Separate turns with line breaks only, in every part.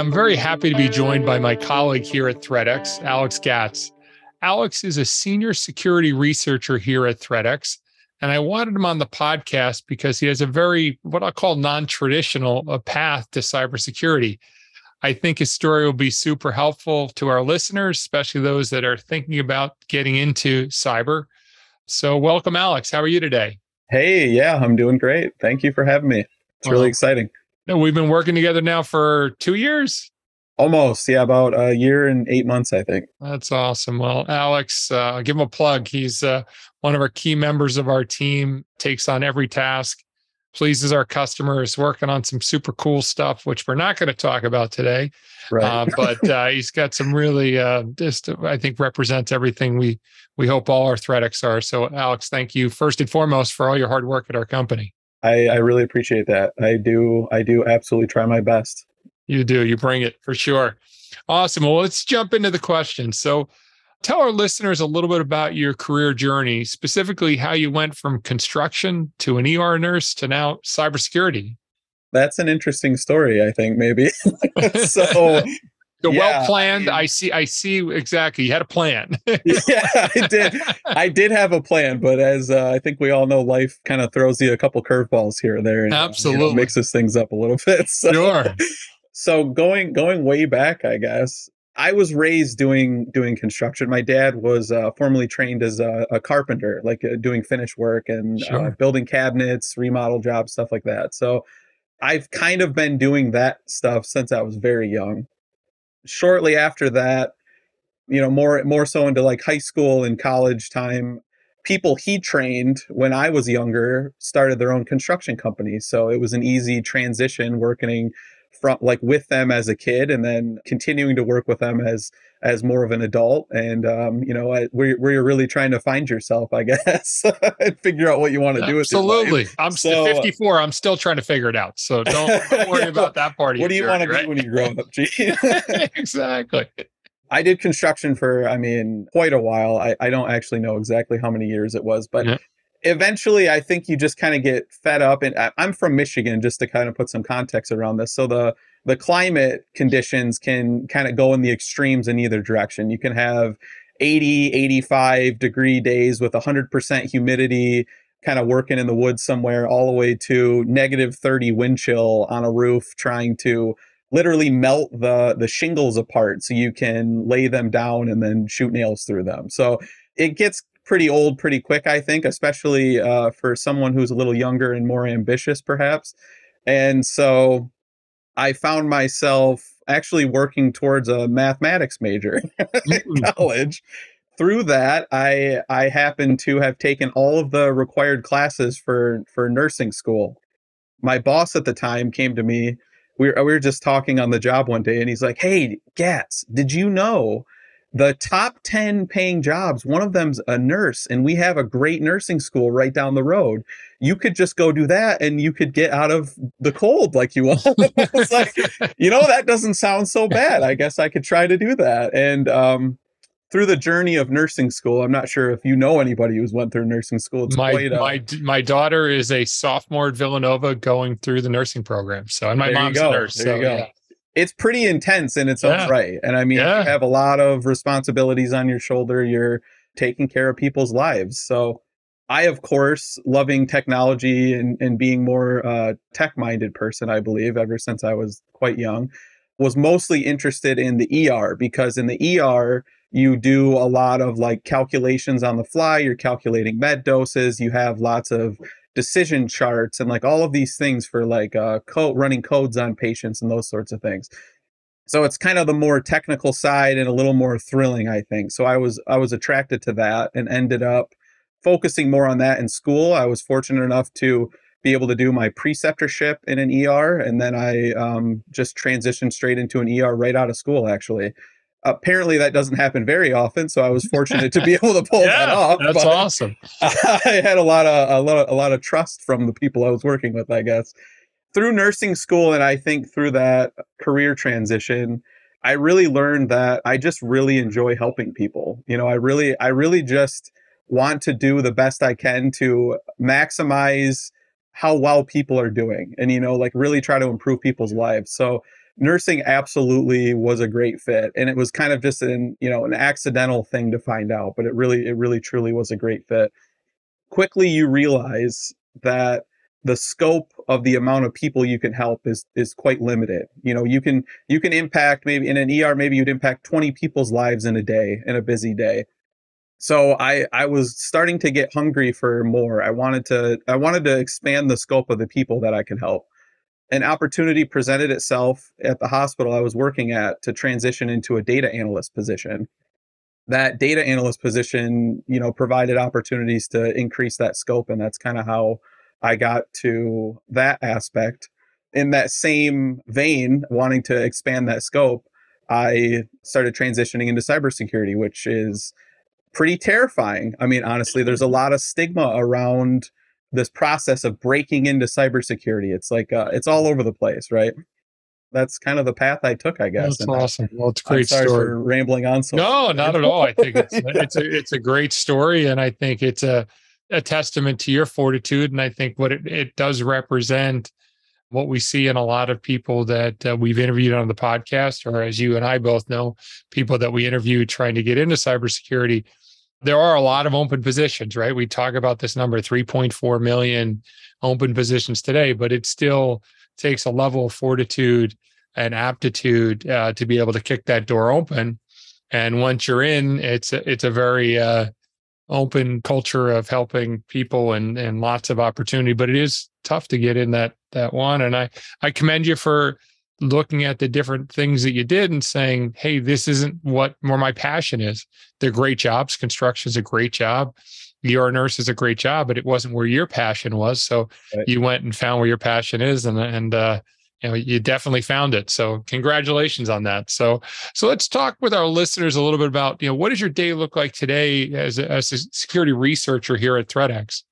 I'm very happy to be joined by my colleague here at ThreatX, Alex Gatz. Alex is a senior security researcher here at ThreatX, and I wanted him on the podcast because he has a very, what I call non traditional uh, path to cybersecurity. I think his story will be super helpful to our listeners, especially those that are thinking about getting into cyber. So, welcome, Alex. How are you today?
Hey, yeah, I'm doing great. Thank you for having me. It's well, really exciting.
No, we've been working together now for two years.
Almost, yeah, about a year and eight months, I think.
That's awesome. Well, Alex, uh, give him a plug. He's uh, one of our key members of our team, takes on every task, pleases our customers, working on some super cool stuff, which we're not going to talk about today. Right. Uh, but uh, he's got some really uh, just, I think, represents everything we we hope all our ThreatX are. So, Alex, thank you first and foremost for all your hard work at our company.
I, I really appreciate that. I do. I do absolutely try my best.
You do. You bring it for sure. Awesome. Well, let's jump into the question. So, tell our listeners a little bit about your career journey, specifically how you went from construction to an ER nurse to now cybersecurity.
That's an interesting story, I think, maybe. so,
yeah, well planned. I, see. I see exactly. You had a plan.
yeah, I did. I did have a plan, but as uh, I think we all know, life kind of throws you a couple curveballs here and there, and
absolutely uh, you
know, mixes things up a little bit. So,
sure.
So going going way back, I guess I was raised doing doing construction. My dad was uh, formerly trained as a, a carpenter, like uh, doing finish work and uh, sure. uh, building cabinets, remodel jobs, stuff like that. So I've kind of been doing that stuff since I was very young. Shortly after that, you know, more more so into like high school and college time, people he trained when I was younger started their own construction companies. So it was an easy transition working from like with them as a kid and then continuing to work with them as as more of an adult and um, you know where, where you're really trying to find yourself i guess and figure out what you want to do
absolutely i'm so, 54 i'm still trying to figure it out so don't, don't worry yeah, about that part
what do you want to
right?
be when you grow up G?
exactly
I did construction for, I mean, quite a while. I, I don't actually know exactly how many years it was, but yeah eventually i think you just kind of get fed up and uh, i'm from michigan just to kind of put some context around this so the the climate conditions can kind of go in the extremes in either direction. You can have 80 85 degree days with 100% humidity kind of working in the woods somewhere all the way to negative 30 wind chill on a roof trying to literally melt the the shingles apart so you can lay them down and then shoot nails through them. So it gets pretty old pretty quick, I think, especially uh, for someone who's a little younger and more ambitious, perhaps. And so I found myself actually working towards a mathematics major in college. Through that, I I happened to have taken all of the required classes for for nursing school. My boss at the time came to me. We were, we were just talking on the job one day, and he's like, "Hey, Gatz, did you know the top 10 paying jobs one of them's a nurse and we have a great nursing school right down the road. You could just go do that and you could get out of the cold like you want like you know that doesn't sound so bad. I guess i could try to do that. And um, through the journey of nursing school i'm not sure if you know anybody who's went through nursing school.
It's my, my my daughter is a sophomore at villanova going through the nursing program. So and my mom's a nurse there so yeah
it's pretty intense in its yeah. own right. And I mean, yeah. you have a lot of responsibilities on your shoulder. You're taking care of people's lives. So I, of course, loving technology and, and being more uh, tech minded person, I believe, ever since I was quite young, was mostly interested in the ER because in the ER, you do a lot of like calculations on the fly. You're calculating med doses. You have lots of decision charts and like all of these things for like uh, code running codes on patients and those sorts of things. So it's kind of the more technical side and a little more thrilling, I think. So I was I was attracted to that and ended up focusing more on that in school. I was fortunate enough to be able to do my preceptorship in an ER, and then I um, just transitioned straight into an ER right out of school, actually apparently that doesn't happen very often so i was fortunate to be able to pull yeah, that off
that's awesome.
I had a lot of a lot of a lot of trust from the people i was working with i guess. Through nursing school and i think through that career transition i really learned that i just really enjoy helping people. You know i really i really just want to do the best i can to maximize how well people are doing and you know like really try to improve people's lives. So nursing absolutely was a great fit and it was kind of just an you know an accidental thing to find out but it really it really truly was a great fit. Quickly you realize that the scope of the amount of people you can help is is quite limited. You know you can you can impact maybe in an er maybe you'd impact 20 people's lives in a day in a busy day. So i i was starting to get hungry for more. I wanted to i wanted to expand the scope of the people that i could help an opportunity presented itself at the hospital I was working at to transition into a data analyst position. That data analyst position, you know, provided opportunities to increase that scope, and that's kind of how I got to that aspect. In that same vein, wanting to expand that scope, I started transitioning into cybersecurity, which is pretty terrifying. I mean, honestly, there's a mm-hmm. lot of stigma around this process of breaking into cybersecurity. It's like uh, it's all over the place, right? That's kind of the path I took, I guess.
That's and awesome. Well, it's a great story.
For rambling on. So
no, not at all. I think it's it's a it's a great story, and I think it's a a testament to your fortitude. And I think what it, it does represent what we see in a lot of people that uh, we've interviewed on the podcast, or as you and I both know, people that we interview trying to get into cybersecurity there are a lot of open positions, right? We talk about this number 3.4 million open positions today, but it still takes a level of fortitude and aptitude uh, to be able to kick that door open. And once you're in, it's a, it's a very uh, open culture of helping people and and lots of opportunity. But it is tough to get in that that one. And I I commend you for looking at the different things that you did and saying, hey, this isn't what where my passion is. They're great jobs. Construction is a great job. You're a nurse is a great job, but it wasn't where your passion was. So right. you went and found where your passion is, and and uh, you know you definitely found it. So congratulations on that. So so let's talk with our listeners a little bit about you know what does your day look like today as a, as a security researcher here at ThreatX.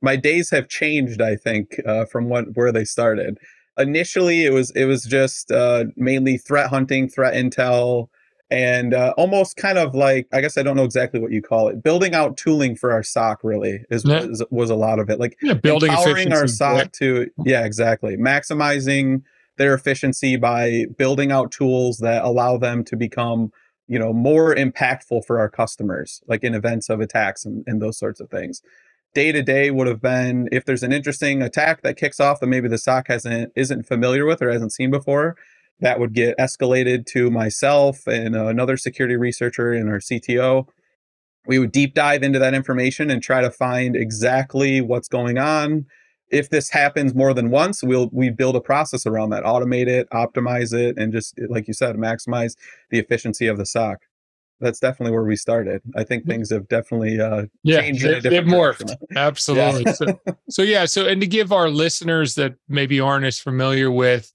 My days have changed, I think, uh, from what where they started initially it was it was just uh, mainly threat hunting, threat intel, and uh, almost kind of like I guess I don't know exactly what you call it. Building out tooling for our SOC really is yeah. was, was, a lot of it. Like
yeah, building
empowering our SOC yeah. to yeah exactly maximizing their efficiency by building out tools that allow them to become you know more impactful for our customers like in events of attacks and, and those sorts of things day to day would have been if there's an interesting attack that kicks off that maybe the SOC hasn't isn't familiar with or hasn't seen before, that would get escalated to myself and uh, another security researcher and our CTO. We would deep dive into that information and try to find exactly what's going on. If this happens more than once, we'll we build a process around that, automate it, optimize it, and just like you said, maximize the efficiency of the SOC that's definitely where we started. I think things have definitely uh,
yeah,
changed.
They, they've morphed. Absolutely. Yeah. so, so, yeah. So and to give our listeners that maybe aren't as familiar with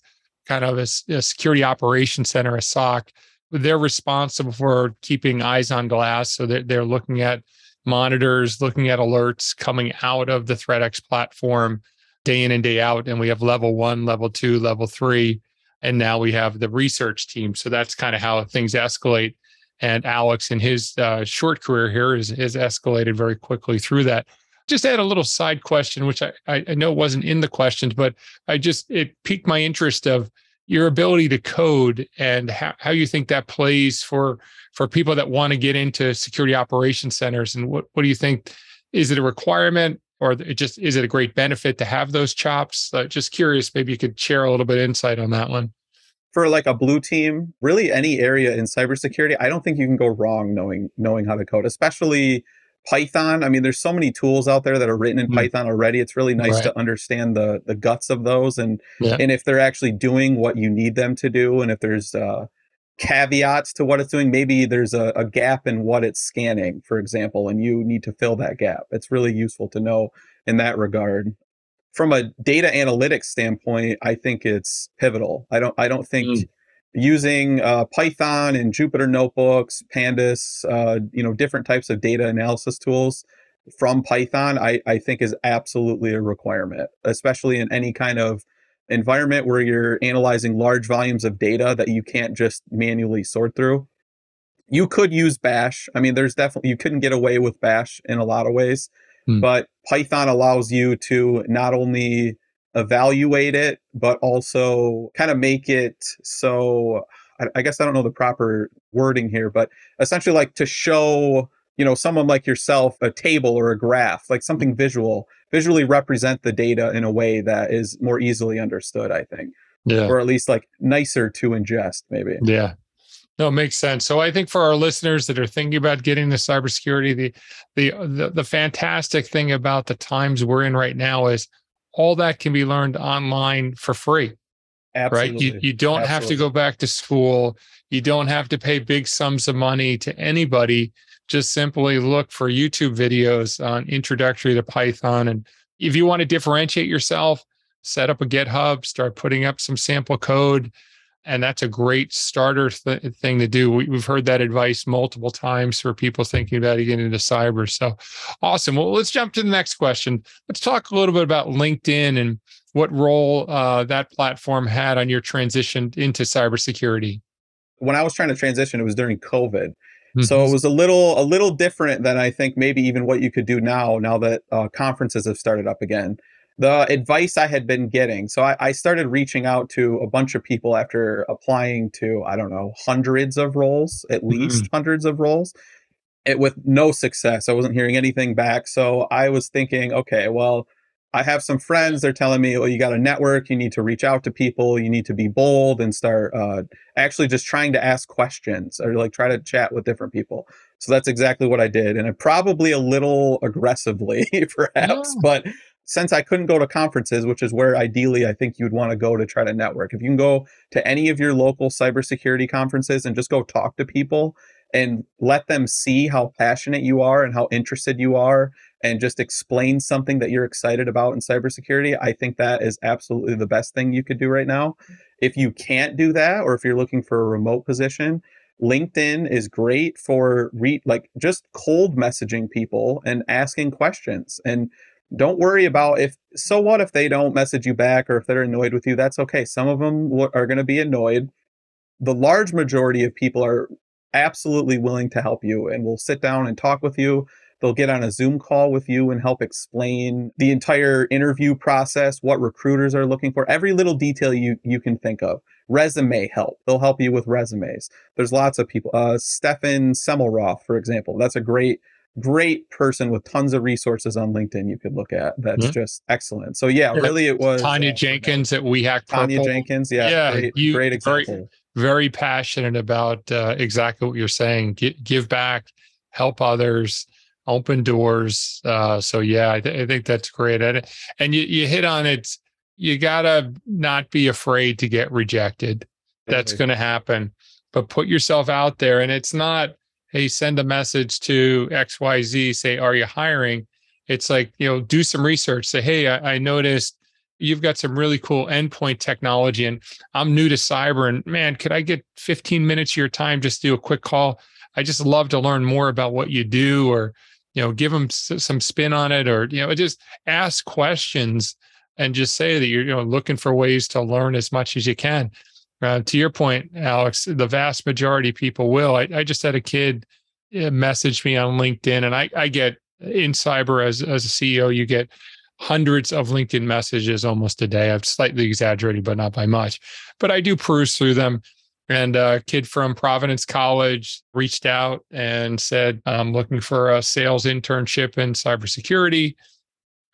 kind of a, a security operations center, a SOC, they're responsible for keeping eyes on glass. So they're, they're looking at monitors, looking at alerts coming out of the ThreatX platform day in and day out. And we have level one, level two, level three. And now we have the research team. So that's kind of how things escalate and Alex, in his uh, short career here, has escalated very quickly through that. Just add a little side question, which I, I know wasn't in the questions, but I just it piqued my interest of your ability to code and how, how you think that plays for for people that want to get into security operations centers and what, what do you think? Is it a requirement or it just is it a great benefit to have those chops? Uh, just curious maybe you could share a little bit of insight on that one
for like a blue team, really any area in cybersecurity, I don't think you can go wrong knowing knowing how to code, especially Python. I mean, there's so many tools out there that are written in mm. Python already. It's really nice right. to understand the the guts of those and yeah. and if they're actually doing what you need them to do, and if there's uh, caveats to what it's doing. Maybe there's a, a gap in what it's scanning, for example, and you need to fill that gap. It's really useful to know in that regard from a data analytics standpoint, I think it's pivotal. I don't I don't think mm. using uh, Python and Jupyter notebooks, Pandas, uh, you know, different types of data analysis tools from Python, I, I think is absolutely a requirement, especially in any kind of environment where you're analyzing large volumes of data that you can't just manually sort through. You could use Bash. I mean, there's definitely you couldn't get away with Bash in a lot of ways. Hmm. But Python allows you to not only evaluate it, but also kind of make it so I, guess I don't know the proper wording here, but essentially like to show, you know, someone like yourself a table or a graph, like something visual, visually represent the data in a way that is more easily understood, I think. Yeah. Or at least like nicer to ingest, maybe.
Yeah. No, it makes sense. So I think for our listeners that are thinking about getting the cybersecurity, the, the the the fantastic thing about the times we're in right now is all that can be learned online for free. Absolutely. Right. You, you don't Absolutely. have to go back to school. You don't have to pay big sums of money to anybody. Just simply look for YouTube videos on introductory to Python. And if you want to differentiate yourself, set up a GitHub, start putting up some sample code. And that's a great starter th- thing to do. We, have heard that advice multiple times for people thinking about getting into cyber. So awesome. Well, let's jump to the next question. Let's talk a little bit about LinkedIn and what role uh, that platform had on your transition into cybersecurity.
When I was trying to transition, it was during COVID. Mm-hmm. So it was a little a little different than I think maybe even what you could do now. Now that uh, conferences have started up again, the advice I had been getting. So I, I, started reaching out to a bunch of people after applying to I don't know hundreds of roles, at least mm-hmm. hundreds of roles, it with no success. I wasn't hearing anything back. So I was thinking, okay, well I have some friends. They're telling me, "Oh, you got to network. You need to reach out to people. You need to be bold and start uh, actually just trying to ask questions or like try to chat with different people." So that's exactly what I did, and probably a little aggressively, perhaps. Yeah. But since I couldn't go to conferences, which is where ideally I think you'd want to go to try to network, if you can go to any of your local cybersecurity conferences and just go talk to people and let them see how passionate you are and how interested you are and just explain something that you're excited about in cybersecurity, I think that is absolutely the best thing you could do right now. If you can't do that, or if you're looking for a remote position, LinkedIn is great for re- like just cold messaging people and asking questions. And don't worry about if so what if they don't message you back or if they're annoyed with you. That's okay. Some of them are going to be annoyed. The large majority of people are absolutely willing to help you and will sit down and talk with you They'll get on a Zoom call with you and help explain the entire interview process, what recruiters are looking for, every little detail you, you can think of. Resume help. They'll help you with resumes. There's lots of people. Uh, Stephen Semmelroth, for example, that's a great, great person with tons of resources on LinkedIn you could look at. That's mm-hmm. just excellent. So yeah, really it was
Tanya uh, Janca at We Hack
Purple. Tanya Janca, yeah, yeah, great, you, great example.
Very, very passionate about uh, exactly what you're saying. G- give back, help others open doors. Uh, so yeah, I, th- I, think that's great. And, and you, you hit on it. You gotta not be afraid to get rejected. That's going to happen, but put yourself out there. And it's not, Hey, send a message to X, Y, Z, say, are you hiring? It's like, you know, do some research. Say, Hey, I, I noticed you've got some really cool endpoint technology and I'm new to cyber and man, could I get 15 minutes of your time just do a quick call? I just love to learn more about what you do or you know give them some spin on it or you know just ask questions and just say that you're you know looking for ways to learn as much as you can uh, to your point alex the vast majority people will. I, I just had a kid uh, message me on linkedin and i, I get in cyber as, as a ceo you get hundreds of linkedin messages almost a day. I've slightly exaggerated but not by much. But i do peruse through them. And a kid from Providence College reached out and said, I'm looking for a sales internship in cybersecurity.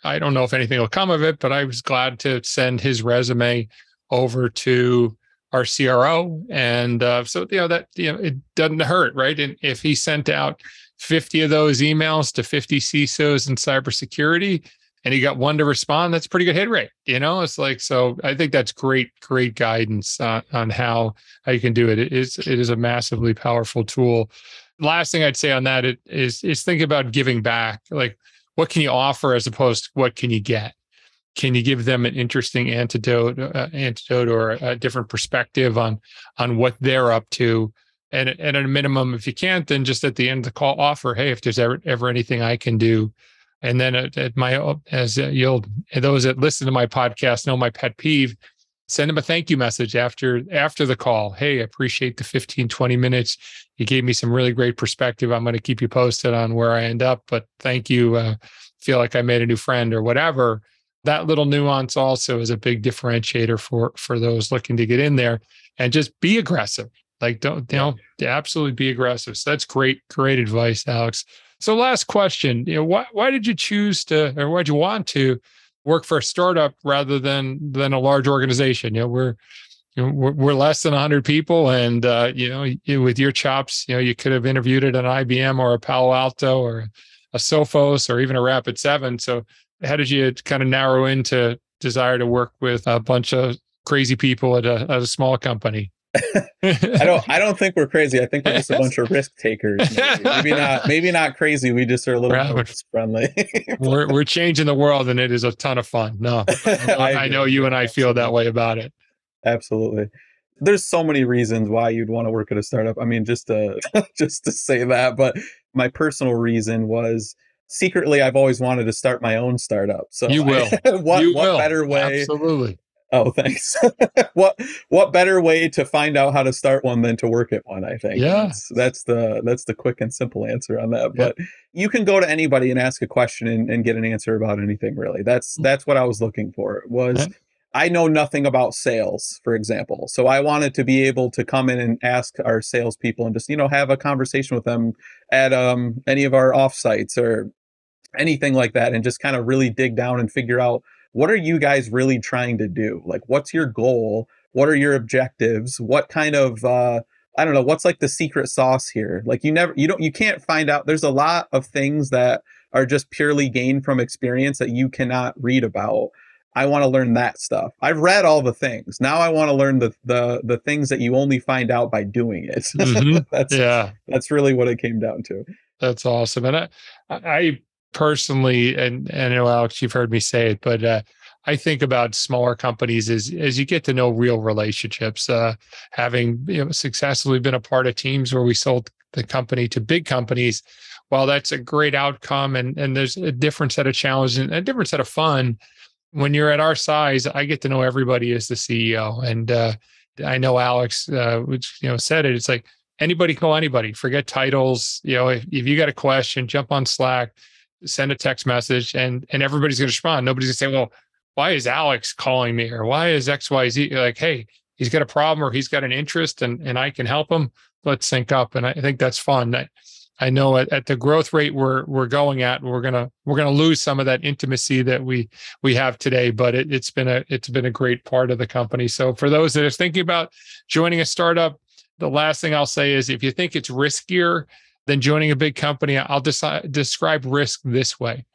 I don't know if anything will come of it, but I was glad to send his resume over to our CRO. And uh, so, you know, that, you know, it doesn't hurt, right? And if he sent out 50 of those emails to 50 CISOs in cybersecurity, and he got one to respond, that's pretty good hit rate. You know, it's like so. I think that's great, great guidance on, on how how you can do it. It is it is a massively powerful tool. Last thing I'd say on that is is think about giving back. Like, what can you offer as opposed to what can you get? Can you give them an interesting antidote, uh, antidote, or a different perspective on on what they're up to? And, and at a minimum, if you can't, then just at the end of the call, offer, hey, if there's ever ever anything I can do. And then at, at my as you'll those that listen to my podcast know my pet peeve send them a thank you message after after the call. Hey appreciate the 15 20 minutes. You gave me some really great perspective. I'm going to keep you posted on where i end up but thank you uh, feel like i made a new friend or whatever that little nuance also is a big differentiator for for those looking to get in there and just be aggressive. Like don't you know absolutely be aggressive. So that's great, great advice, Alex. So last question, you know, why why did you choose to or why did you want to work for a startup rather than than a large organization? You know, we're you know, we're, we're less than 100 people and uh, you know you, with your chops you know you could have interviewed at an ibm or a palo alto or a sophos or even a rapid seven so how did you kind of narrow into desire to work with a bunch of crazy people at a, at a small company
I don't. I don't think we're crazy. I think we're just a bunch of risk takers. Maybe, maybe not. Maybe not crazy. We just are a little more friendly.
we're we're changing the world, and it is a ton of fun. No, I, I know you and I feel that way about it.
Absolutely. There's so many reasons why you'd want to work at a startup. I mean, just to just to say that, but my personal reason was secretly I've always wanted to start my own startup. So
you will.
What
you
what
will.
better way?
Absolutely.
Oh, thanks. what what better way to find out how to start one than to work at one? I think.
Yeah.
That's, that's the that's the quick and simple answer on that. But you can go to anybody and ask a question and, and get an answer about anything. Really, that's mm. that's what I was looking for. Was yeah. I know nothing about sales, for example. So I wanted to be able to come in and ask our salespeople and just, you know, have a conversation with them at um, any of our offsites or anything like that and just kind of really dig down and figure out what are you guys really trying to do? Like, what's your goal? What are your objectives? What kind of, uh, I don't know, what's like the secret sauce here? Like, you never, you don't, you can't find out. There's a lot of things that are just purely gained from experience that you cannot read about. I want to learn that stuff. I've read all the things. Now I want to learn the the the things that you only find out by doing it.
Mm-hmm. that's yeah.
That's really what it came down to.
That's awesome. And I I personally, and, and I know Alex, you've heard me say it, but uh, I think about smaller companies as as you get to know real relationships. Uh, having you know, successfully been a part of teams where we sold the company to big companies, while that's a great outcome and and there's a different set of challenges and a different set of fun. When you're at our size, I get to know everybody as the CEO, and uh, I know Alex, uh, which you know said it. It's like anybody call anybody. Forget titles. You know, if, if you got a question, jump on Slack send a text message and and everybody's going to respond. Nobody's going to say, well, why is Alex calling me or why is XYZ like, hey, he's got a problem or he's got an interest and and I can help him. Let's sync up. And I think that's fun. I, I know at, at the growth rate we're we're going at, we're gonna we're gonna lose some of that intimacy that we we have today. But it, it's been a it's been a great part of the company. So for those that are thinking about joining a startup, the last thing I'll say is if you think it's riskier than joining a big company, I'll decide, describe risk this way.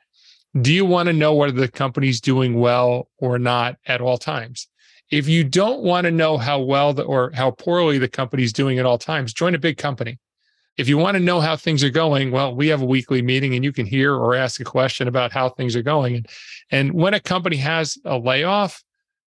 Do you want to know whether the company's doing well or not at all times? If you don't want to know how well the, or how poorly the company's doing at all times, join a big company. If you want to know how things are going, well, we have a weekly meeting and you can hear or ask a question about how things are going. And, and when a company has a layoff,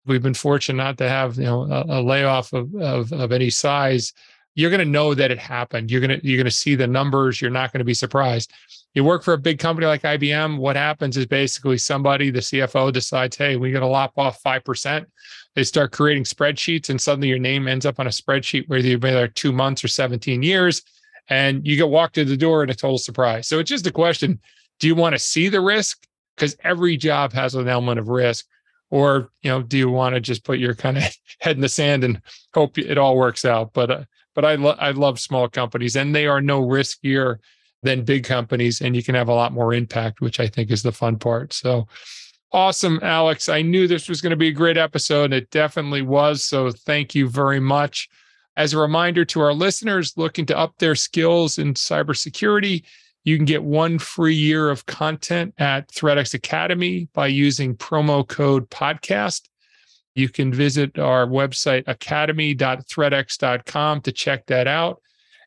we've been fortunate not to have you know a, a layoff of, of, of any size you're going to know that it happened. You're going to you're going to see the numbers. You're not going to be surprised. You work for a big company like IBM. What happens is basically somebody, the CFO, decides, "Hey, we're going to lop off five percent." They start creating spreadsheets, and suddenly your name ends up on a spreadsheet whether you've been there two months or 17 years, and you get walked to the door in a total surprise. So it's just a question: Do you want to see the risk? Because every job has an element of risk, or you know, do you want to just put your kind of head in the sand and hope it all works out? But uh, but I, lo- I love small companies and they are no riskier than big companies and you can have a lot more impact, which I think is the fun part. So awesome, Alex. I knew this was going to be a great episode and it definitely was. So thank you very much. As a reminder to our listeners looking to up their skills in cybersecurity, you can get one free year of content at ThreatX Academy by using promo code podcast. You can visit our website, academy.threatx.com, to check that out.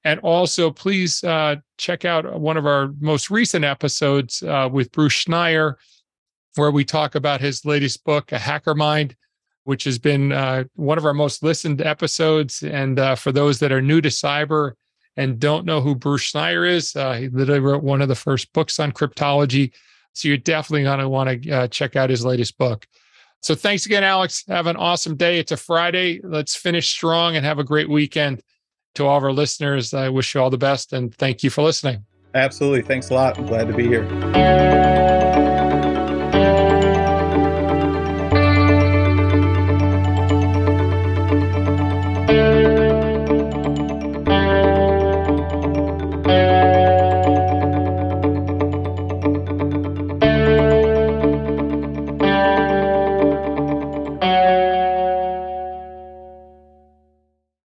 And also, please uh, check out one of our most recent episodes uh, with Bruce Schneier, where we talk about his latest book, A Hacker Mind, which has been uh, one of our most listened episodes. And uh, for those that are new to cyber and don't know who Bruce Schneier is, uh, he literally wrote one of the first books on cryptology. So you're definitely going to want to uh, check out his latest book. So thanks again, Alex. Have an awesome day. It's a Friday. Let's finish strong and have a great weekend. To all of our listeners, I wish you all the best and thank you for listening.
Absolutely. Thanks a lot. I'm glad to be here.